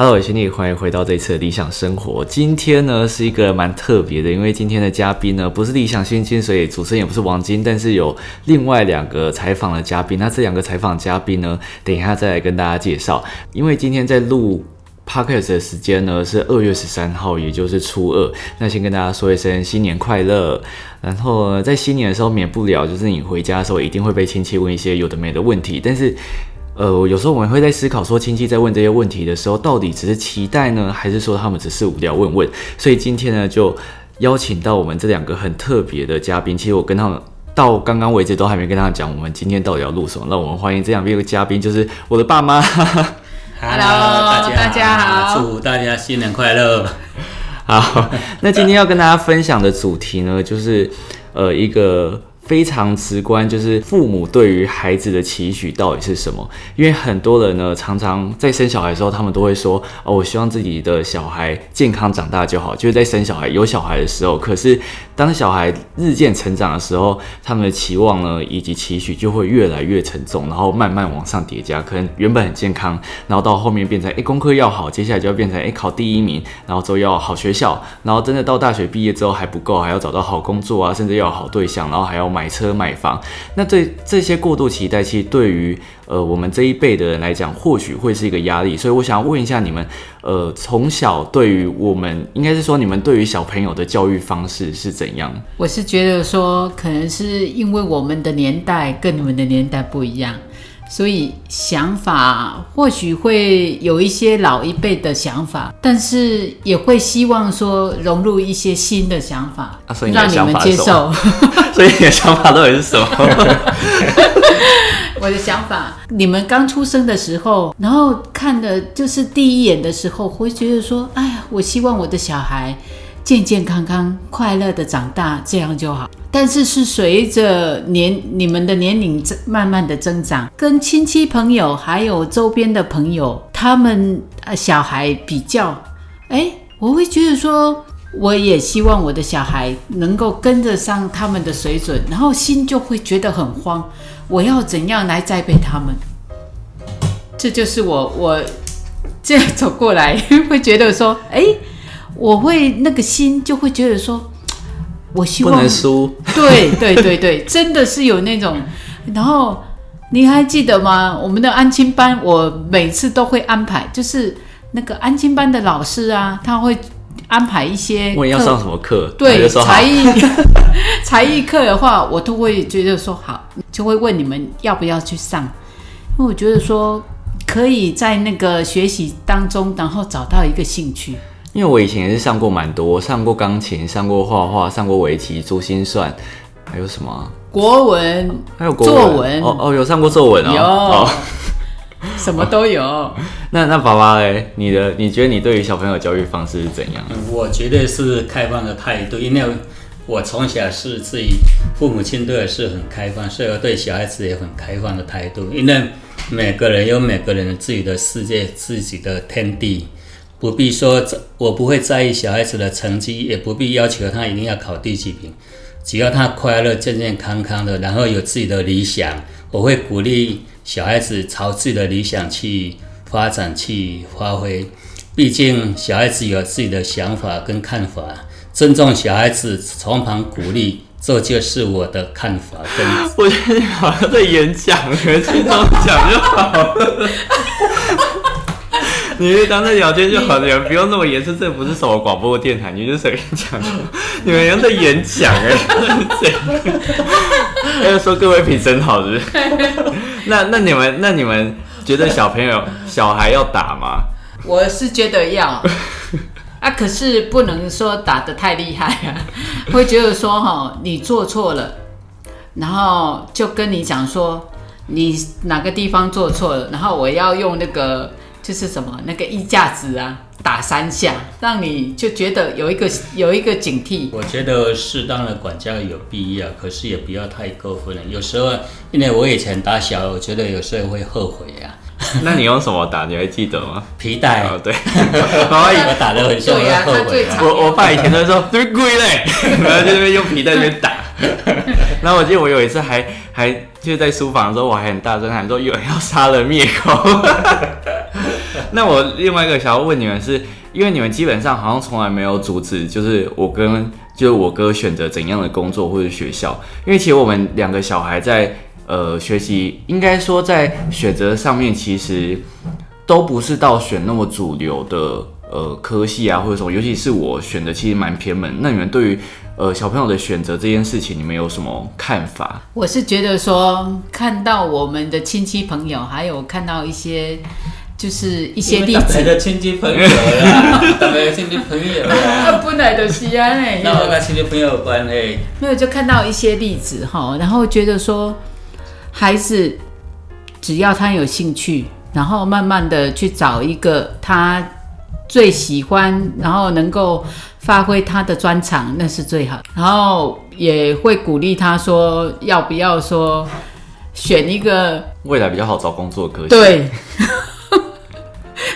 Hello，兄弟，欢迎回到这次的理想生活。今天呢是一个蛮特别的，因为今天的嘉宾呢不是理想新金，所以主持人也不是王晶，但是有另外两个采访的嘉宾。那这两个采访嘉宾呢，等一下再来跟大家介绍。因为今天在录 podcast 的时间呢是二月十三号，也就是初二。那先跟大家说一声新年快乐。然后在新年的时候，免不了就是你回家的时候一定会被亲戚问一些有的没的问题，但是。呃，有时候我们会在思考，说亲戚在问这些问题的时候，到底只是期待呢，还是说他们只是无聊问问？所以今天呢，就邀请到我们这两个很特别的嘉宾。其实我跟他们到刚刚为止都还没跟他们讲，我们今天到底要录什么。那我们欢迎这两位嘉宾，就是我的爸妈。Hello，大家好，祝大家新年快乐。好，那今天要跟大家分享的主题呢，就是呃一个。非常直观，就是父母对于孩子的期许到底是什么？因为很多人呢，常常在生小孩的时候，他们都会说：“哦，我希望自己的小孩健康长大就好。”就是在生小孩、有小孩的时候，可是当小孩日渐成长的时候，他们的期望呢，以及期许就会越来越沉重，然后慢慢往上叠加。可能原本很健康，然后到后面变成：哎，功课要好，接下来就要变成：哎，考第一名，然后之后要好学校，然后真的到大学毕业之后还不够，还要找到好工作啊，甚至要有好对象，然后还要。买买车买房，那这这些过度期待，其实对于呃我们这一辈的人来讲，或许会是一个压力。所以我想问一下你们，呃，从小对于我们，应该是说你们对于小朋友的教育方式是怎样？我是觉得说，可能是因为我们的年代跟你们的年代不一样。所以想法或许会有一些老一辈的想法，但是也会希望说融入一些新的想法，让你们接受。所以你的想法到底是什么？我的想法，你们刚出生的时候，然后看的就是第一眼的时候，会觉得说，哎呀，我希望我的小孩。健健康康、快乐的长大，这样就好。但是是随着年你们的年龄慢慢的增长，跟亲戚朋友还有周边的朋友，他们呃小孩比较，哎，我会觉得说，我也希望我的小孩能够跟得上他们的水准，然后心就会觉得很慌，我要怎样来栽培他们？这就是我我这样走过来会觉得说，哎。我会那个心就会觉得说，我希望不能输。对对对对，真的是有那种。然后你还记得吗？我们的安亲班，我每次都会安排，就是那个安亲班的老师啊，他会安排一些。问要上什么课？对，才艺 才艺课的话，我都会觉得说好，就会问你们要不要去上，因为我觉得说可以在那个学习当中，然后找到一个兴趣。因为我以前也是上过蛮多，上过钢琴，上过画画，上过围棋、珠心算，还有什么国文，还有作文哦哦，有上过作文哦，有，什么都有。那那爸爸嘞，你的你觉得你对于小朋友教育方式是怎样？我觉得是开放的态度，因为我从小是自己父母亲对我是很开放，所以我对小孩子也很开放的态度。因为每个人有每个人的自己的世界，自己的天地。不必说，我不会在意小孩子的成绩，也不必要求他一定要考第几名，只要他快乐、健健康康的，然后有自己的理想，我会鼓励小孩子朝自己的理想去发展、去发挥。毕竟小孩子有自己的想法跟看法，尊重小孩子，从旁鼓励，这就是我的看法。跟 我觉得你好像在演讲，轻松讲就好了。你就当在聊天就好了，不用那么严肃。这不是什么广播电台，你就随便讲。你们像在演讲哎，要说各位评审好是？那那你们那你们觉得小朋友小孩要打吗？我是觉得要啊，可是不能说打的太厉害啊，会觉得说哈，你做错了，然后就跟你讲说你哪个地方做错了，然后我要用那个。就是什么那个衣架子啊，打三下，让你就觉得有一个有一个警惕。我觉得适当的管教有必要，可是也不要太过分了。有时候，因为我以前打小，我觉得有时候会后悔呀。那你用什么打？你还记得吗？皮带。哦，对。妈妈以为打的很凶，会后悔。我我爸以前都说对鬼嘞，然后就那边用皮带那边打。然后我记得我有一次还还就是在书房的时候，我还很大声喊说有人要杀人灭口。那我另外一个想要问你们是，因为你们基本上好像从来没有阻止，就是我跟就是我哥选择怎样的工作或者学校，因为其实我们两个小孩在呃学习，应该说在选择上面其实都不是到选那么主流的呃科系啊或者什么，尤其是我选的其实蛮偏门。那你们对于呃小朋友的选择这件事情，你们有什么看法？我是觉得说，看到我们的亲戚朋友，还有看到一些就是一些例子，的亲戚朋友啦，大家亲戚朋友啦，本来就是安尼那我跟亲戚朋友有关系。没有就看到一些例子哈，然后觉得说，孩子只要他有兴趣，然后慢慢的去找一个他最喜欢，然后能够发挥他的专长，那是最好。然后也会鼓励他说，要不要说选一个未来比较好找工作的科系？，对，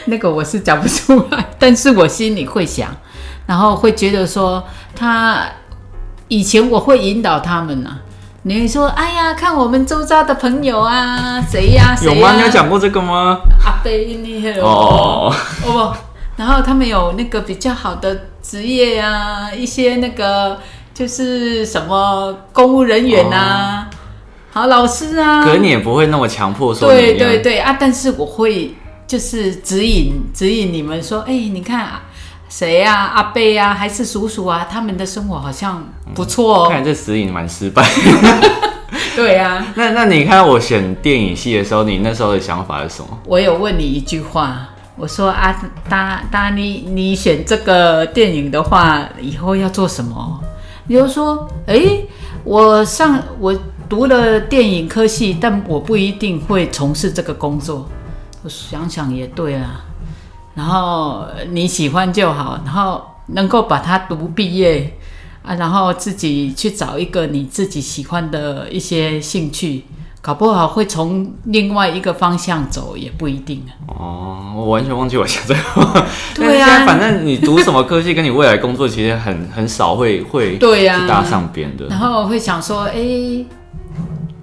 那个我是讲不出来，但是我心里会想，然后会觉得说，他以前我会引导他们呐、你会说，哎呀，看我们周遭的朋友啊，谁呀、谁呀、有吗？你有讲过这个吗？阿贝那个哦，哦不，然后他们有那个比较好的职业啊，一些那个就是什么公务人员啊，好老师啊，可是你也不会那么强迫说你对对对啊！但是我会就是指引指引你们说，哎、你看啊谁呀、阿贝啊，还是叔叔啊，他们的生活好像不错哦。看来这指引蛮失败。对啊，那那你看我选电影系的时候，你那时候的想法是什么？我有问你一句话，我说啊，达达你你选这个电影的话，以后要做什么？你就说，哎、我上我读了电影科系，但我不一定会从事这个工作。我想想也对啊，然后你喜欢就好，然后能够把它读毕业啊，然后自己去找一个你自己喜欢的一些兴趣，搞不好会从另外一个方向走，也不一定啊。哦，我完全忘记我想这个。对啊现在反正你读什么科技，跟你未来工作其实很很少会会对呀是搭上边的。然后会想说，哎、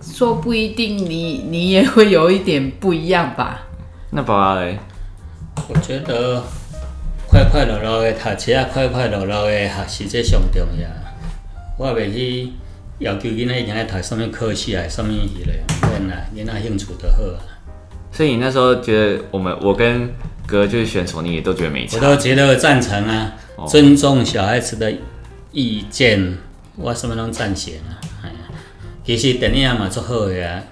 说不一定你你也会有一点不一样吧？那爸爸嘞？我觉得快快乐乐的读册，快快乐乐的学习，这上重要。我袂去要求囡仔一定要读什么科系啊，什么系嘞，免啦，囡仔兴趣就好啊。所以你那时候觉得我们我跟哥就是选什么，你也都觉得没错。我都觉得赞成啊，尊重小孩子的意见，我什么拢赞成啊。哎呀，其实电影嘛足好的啊。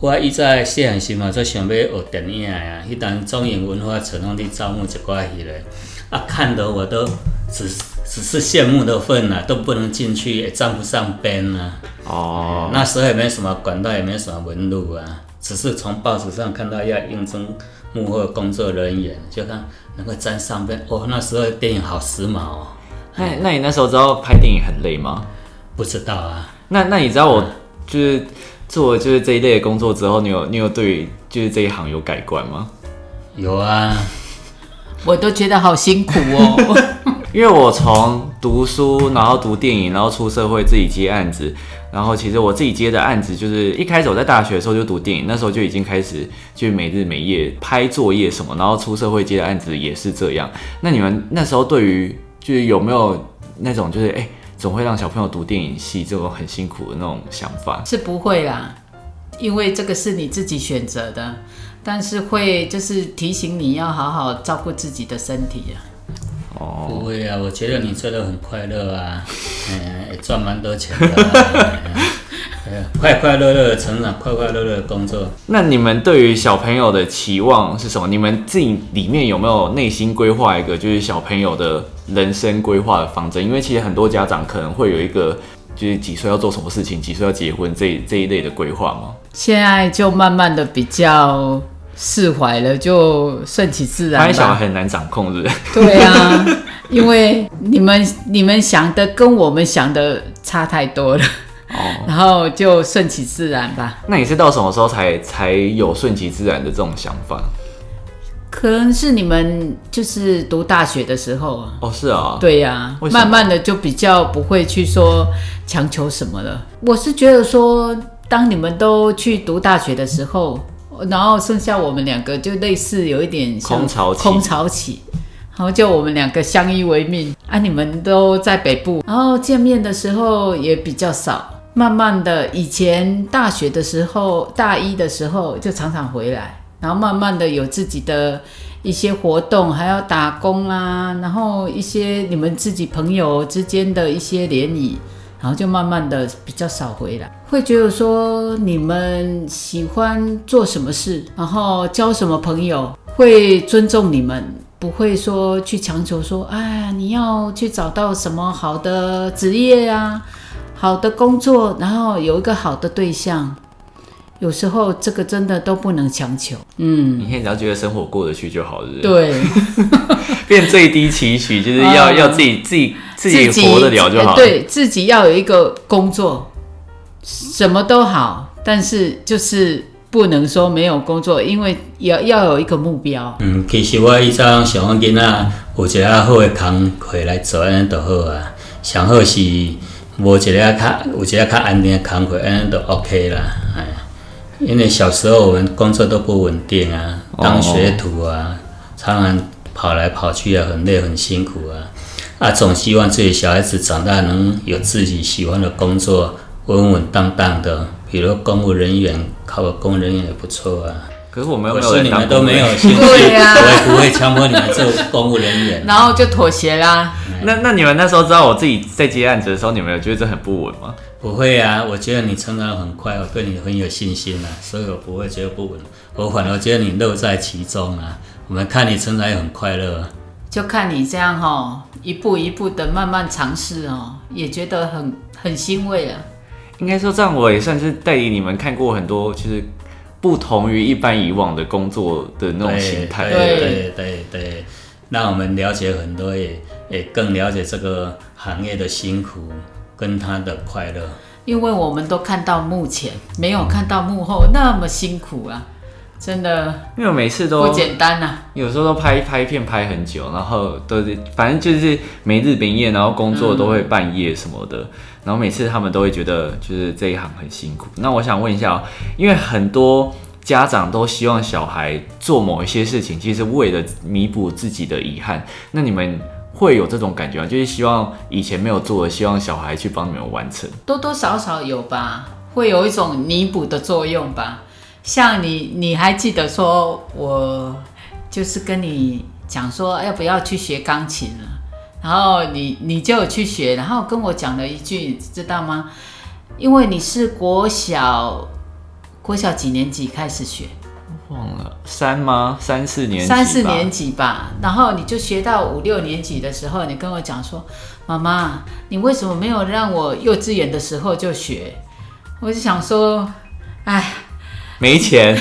我以前细汉时嘛，足想要学电影啊。迄当中影文化城拢伫招募一寡戏嘞，啊，看得我都只只是羡慕的份啊，都不能进去，也站不上边啊。哦，那时候也没什么管道，也没什么门路啊，只是从报纸上看到要应征幕后工作人员，就看能够站上边。哦，那时候的电影好时髦哦。那那你那时候知道拍电影很累吗？不知道啊，那那你知道我就是做就是这一类的工作之后，你有你有对就是这一行有改观吗？有啊，我都觉得好辛苦哦。因为我从读书，然后读电影，然后出社会自己接案子，然后其实我自己接的案子就是一开始我在大学的时候就读电影，那时候就已经开始就是每日每夜拍作业什么，然后出社会接的案子也是这样。那你们那时候对于就是有没有那种就是哎、总会让小朋友读电影系这种很辛苦的那种想法？是不会啦，因为这个是你自己选择的，但是会就是提醒你要好好照顾自己的身体啊。哦，不会啊，我觉得你做的很快乐啊，嗯，也赚蛮多钱的、快快乐乐的成长，快快乐乐的工作。那你们对于小朋友的期望是什么？你们自己里面有没有内心规划一个就是小朋友的人生规划的方针？因为其实很多家长可能会有一个就是几岁要做什么事情，几岁要结婚这一这一类的规划吗？现在就慢慢的比较释怀了，就顺其自然发现小孩。很难掌控，是不是？对啊，因为你们你们想的跟我们想的差太多了，哦，然后就顺其自然吧。那你是到什么时候才才有顺其自然的这种想法？可能是你们就是读大学的时候啊，哦，是啊，，对呀、慢慢的就比较不会去说强求什么了。我是觉得说，当你们都去读大学的时候，然后剩下我们两个就类似有一点空巢期空巢期，然后就我们两个相依为命啊。你们都在北部，然后见面的时候也比较少。慢慢的，以前大学的时候，大一的时候就常常回来，然后慢慢的有自己的一些活动，还要打工啊，然后一些你们自己朋友之间的一些联谊，然后就慢慢的比较少回来。会觉得说你们喜欢做什么事，然后交什么朋友，会尊重你们。不会说去强求说，哎，你要去找到什么好的职业啊，好的工作，然后有一个好的对象，有时候这个真的都不能强求。嗯，你看，只要觉得生活过得去就好，是不是？对，变最低期许就是要、嗯要自己自己自己活得了就好了。对自己要有一个工作，什么都好，但是就是不能说没有工作，因为要要有一个目标。嗯，其实我以前想讲囡仔有一个好的工课来做，安尼就好啊。上好是无一个较有一个较安定的工课，安尼就 OK 啦。哎，因为小时候我们工作都不稳定啊，当学徒啊，常常跑来跑去啊，很累很辛苦啊。啊，总希望自己小孩子长大能有自己喜欢的工作，稳稳当当的，比如公务人员，考个公务人员也不错啊。可是我没有人当你们都没有兴趣，对呀我也不会强迫你们做公务人员。然后就妥协啦。那那你们那时候知道我自己在接案子的时候，你们有觉得这很不稳吗？不会啊，我觉得你成长很快，我对你很有信心啊，所以我不会觉得不稳，我反而觉得你乐在其中啊。我们看你成长也很快乐啊。就看你这样哈、一步一步的慢慢尝试哦，也觉得很很欣慰啊。应该说这样，我也算是带领你们看过很多，就是不同于一般以往的工作的那种形态。对对对对，让我们了解很多，也也更了解这个行业的辛苦跟他的快乐。因为我们都看到幕前，没有看到幕后那么辛苦啊，真的因为我每次不都简单呐、有时候都拍拍片拍很久，然后都是反正就是没日没夜，然后工作都会半夜什么的，然后每次他们都会觉得就是这一行很辛苦。那我想问一下哦，因为很多家长都希望小孩做某一些事情，其实为了弥补自己的遗憾，那你们会有这种感觉吗？就是希望以前没有做的，希望小孩去帮你们完成。多多少少有吧，会有一种弥补的作用吧。像你，你还记得说我就是跟你讲说要不要去学钢琴了，然后你你就有去学，然后跟我讲了一句，知道吗？因为你是国小国小几年级开始学？忘了三吗？三四年三四年级吧，然后你就学到五六年级的时候，你跟我讲说，妈妈，你为什么没有让我幼稚园的时候就学？我就想说，哎，没钱，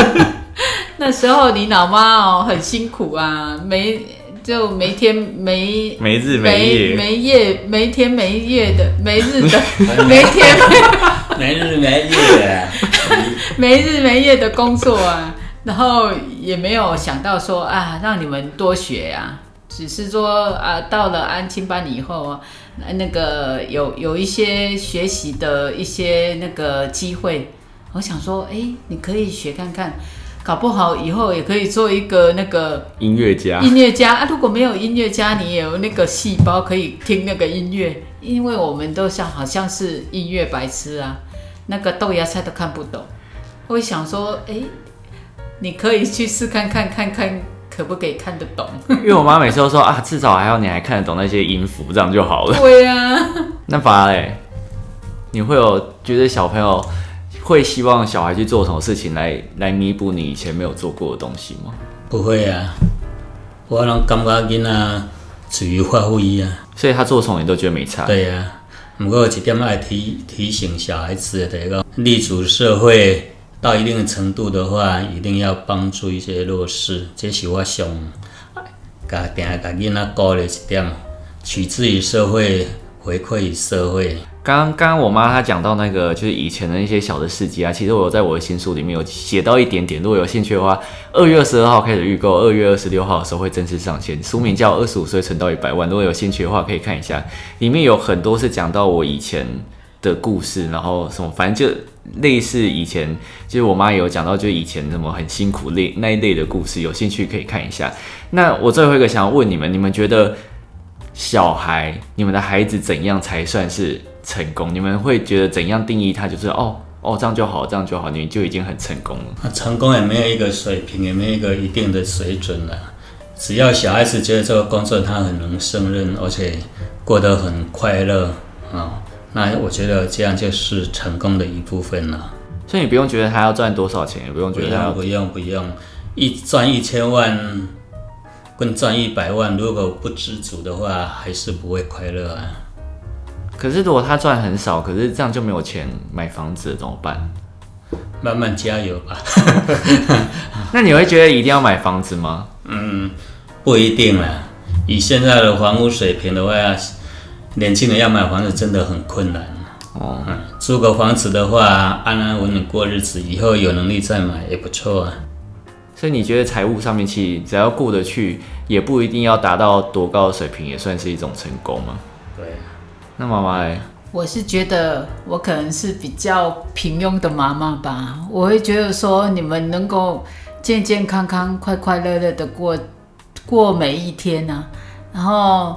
那时候你老妈哦很辛苦啊，没就没天没没日没夜。没夜没天没夜的没日的没天。没日 没夜啊，没日没夜的工作啊，然后也没有想到说啊，让你们多学啊，只是说啊，到了安亲班以后啊，那个有有一些学习的一些那个机会，我想说，哎，你可以学看看，搞不好以后也可以做一个那个音乐家。音乐家啊。如果没有音乐家，你也有那个细胞可以听那个音乐，因为我们都像好像是音乐白痴啊，那个豆芽菜都看不懂。我会想说，哎，你可以去试看看，看看可不可以看得懂。因为我妈每次都说啊，至少还要你还看得懂那些音符，这样就好了。对啊，那爸嘞，你会有觉得小朋友会希望小孩去做什么事情来来弥补你以前没有做过的东西吗？不会啊，我拢感觉囡仔自由发挥啊。所以他做什么你都觉得没差。对呀、啊，不过有一点爱提提醒小孩子的，就是讲立足社会到一定的程度的话，一定要帮助一些弱势，这是我想甲定甲囡仔鼓励一点，取之于社会，回馈于社会。刚刚刚我妈她讲到那个就是以前的一些小的事迹啊，其实我有在我的新书里面有写到一点点，如果有兴趣的话，二月二十二号开始预购，二月二十六号的时候会正式上线。书名叫《二十五岁存到一百万》，如果有兴趣的话可以看一下，里面有很多是讲到我以前的故事，然后什么，反正就类似以前，就是我妈有讲到，就以前什么很辛苦类那一类的故事，有兴趣可以看一下。那我最后一个想要问你们，你们觉得小孩，你们的孩子怎样才算是成功？你们会觉得怎样定义它？就是哦哦，这样就好，这样就好，你就已经很成功了。成功也没有一个水平，也没有一个一定的水准了。只要小孩子觉得这个工作他很能胜任，而且过得很快乐啊，那我觉得这样就是成功的一部分了。所以你不用觉得他要赚多少钱，也不用觉得他要不用不用，一赚一千万跟赚一百万，如果不知足的话，还是不会快乐啊。可是如果他赚很少，可是这样就没有钱买房子怎么办？慢慢加油吧。那你会觉得一定要买房子吗？嗯，不一定啦。以现在的房屋水平的话，年轻人要买房子真的很困难。哦，租个房子的话，安安稳稳过日子，以后有能力再买也不错啊。所以你觉得财务上面其实只要过得去，也不一定要达到多高的水平，也算是一种成功吗？对。那妈妈嘞？我是觉得我可能是比较平庸的妈妈吧。我会觉得说，你们能够健健康康、快快乐乐的过过每一天呢。然后，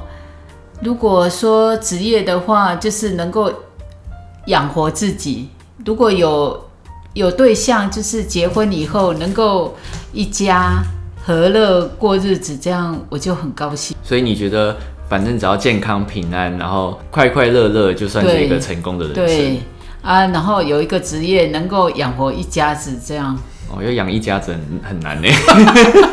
如果说职业的话，就是能够养活自己。如果有有对象，就是结婚以后能够一家和乐过日子，这样我就很高兴。所以你觉得？反正只要健康平安，然后快快乐乐，就算是一个成功的人生。对啊，然后有一个职业能够养活一家子，这样。哦，要养一家子很很难呢。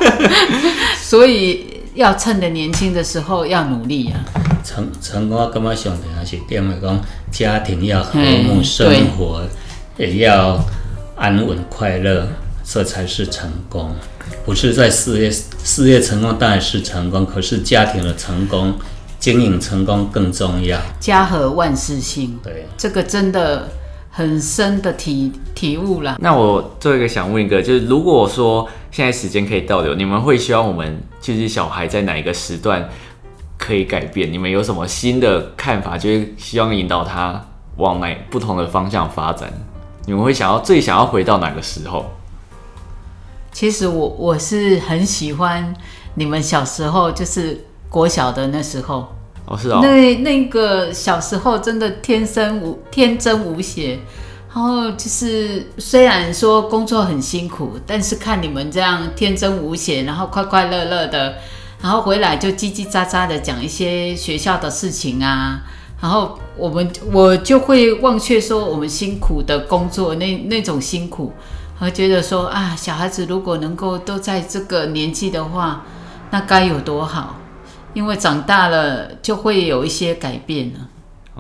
所以要趁着年轻的时候要努力啊。成成功，干嘛想的还是点来讲，家庭要和睦，生活也要安稳快乐，这才是成功。不是在事业事业成功当然是成功，可是家庭的成功、经营成功更重要。家和万事兴，对，这个真的很深的体体悟了。那我最后一个想问一个，就是如果说现在时间可以倒流，你们会希望我们就是小孩在哪一个时段可以改变？你们有什么新的看法？就是希望引导他往哪不同的方向发展？你们会想要最想要回到哪个时候？其实我我是很喜欢你们小时候，就是国小的那时候。哦，是哦。那那个小时候真的天生无天真无邪，然后就是虽然说工作很辛苦，但是看你们这样天真无邪，然后快快乐乐的，然后回来就叽叽喳喳的讲一些学校的事情啊，然后我们我就会忘却说我们辛苦的工作那那种辛苦。我觉得说啊，小孩子如果能够都在这个年纪的话，那该有多好！因为长大了就会有一些改变了。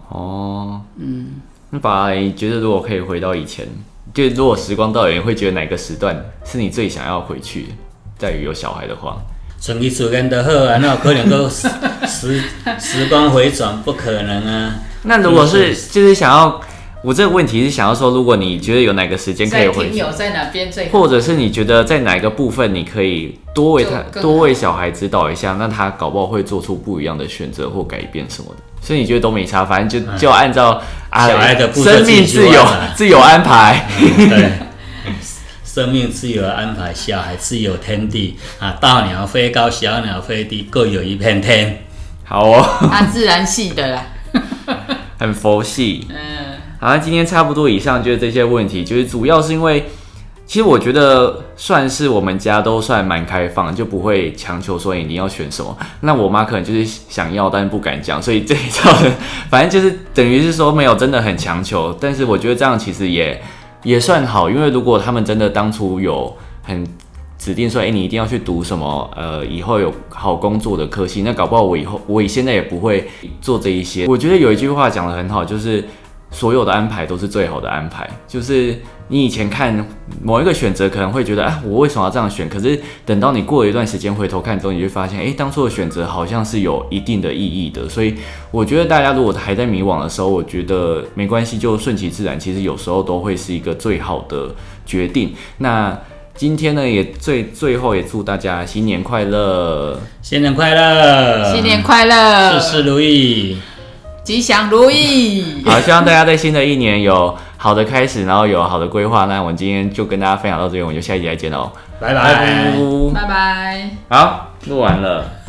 哦，嗯，你爸觉得如果可以回到以前，就如果时光倒流，会觉得哪个时段是你最想要回去？在于有小孩的话，顺其自然的好啊，那可能够 时时光回转，不可能啊。那如果是就是想要。我这个问题是想要说，如果你觉得有哪个时间可以回去，在哪边最，或者是你觉得在哪一个部分你可以多为他多为小孩指导一下，那他搞不好会做出不一样的选择或改变什么的。所以你觉得都没差，反正就就按照小孩的生命自由自由安排。对，生命自由安排，小孩自由天地啊！大鸟飞高，小鸟飞低，各有一片天。好哦，他自然系的啦，很佛系。嗯。好，今天差不多以上就是这些问题，就是主要是因为，其实我觉得算是我们家都算蛮开放，就不会强求说一定要选什么。那我妈可能就是想要，但是不敢讲，所以这一套反正就是等于是说没有真的很强求。但是我觉得这样其实也 也算好，因为如果他们真的当初有很指定说，哎，你一定要去读什么，呃，以后有好工作的科系，那搞不好我以后我现在也不会做这一些。我觉得有一句话讲的很好，就是。所有的安排都是最好的安排，就是你以前看某一个选择，可能会觉得，啊，我为什么要这样选？可是等到你过了一段时间回头看之后，你就发现，哎，当初的选择好像是有一定的意义的。所以我觉得大家如果还在迷惘的时候，我觉得没关系，就顺其自然，其实有时候都会是一个最好的决定。那今天呢，也最最后也祝大家新年快乐，新年快乐，新年快乐，事事如意。吉祥如意。好，希望大家在新的一年有好的开始，然后有好的规划。那我们今天就跟大家分享到这边，我们就下一集再见喽，拜拜。拜拜。好，录完了。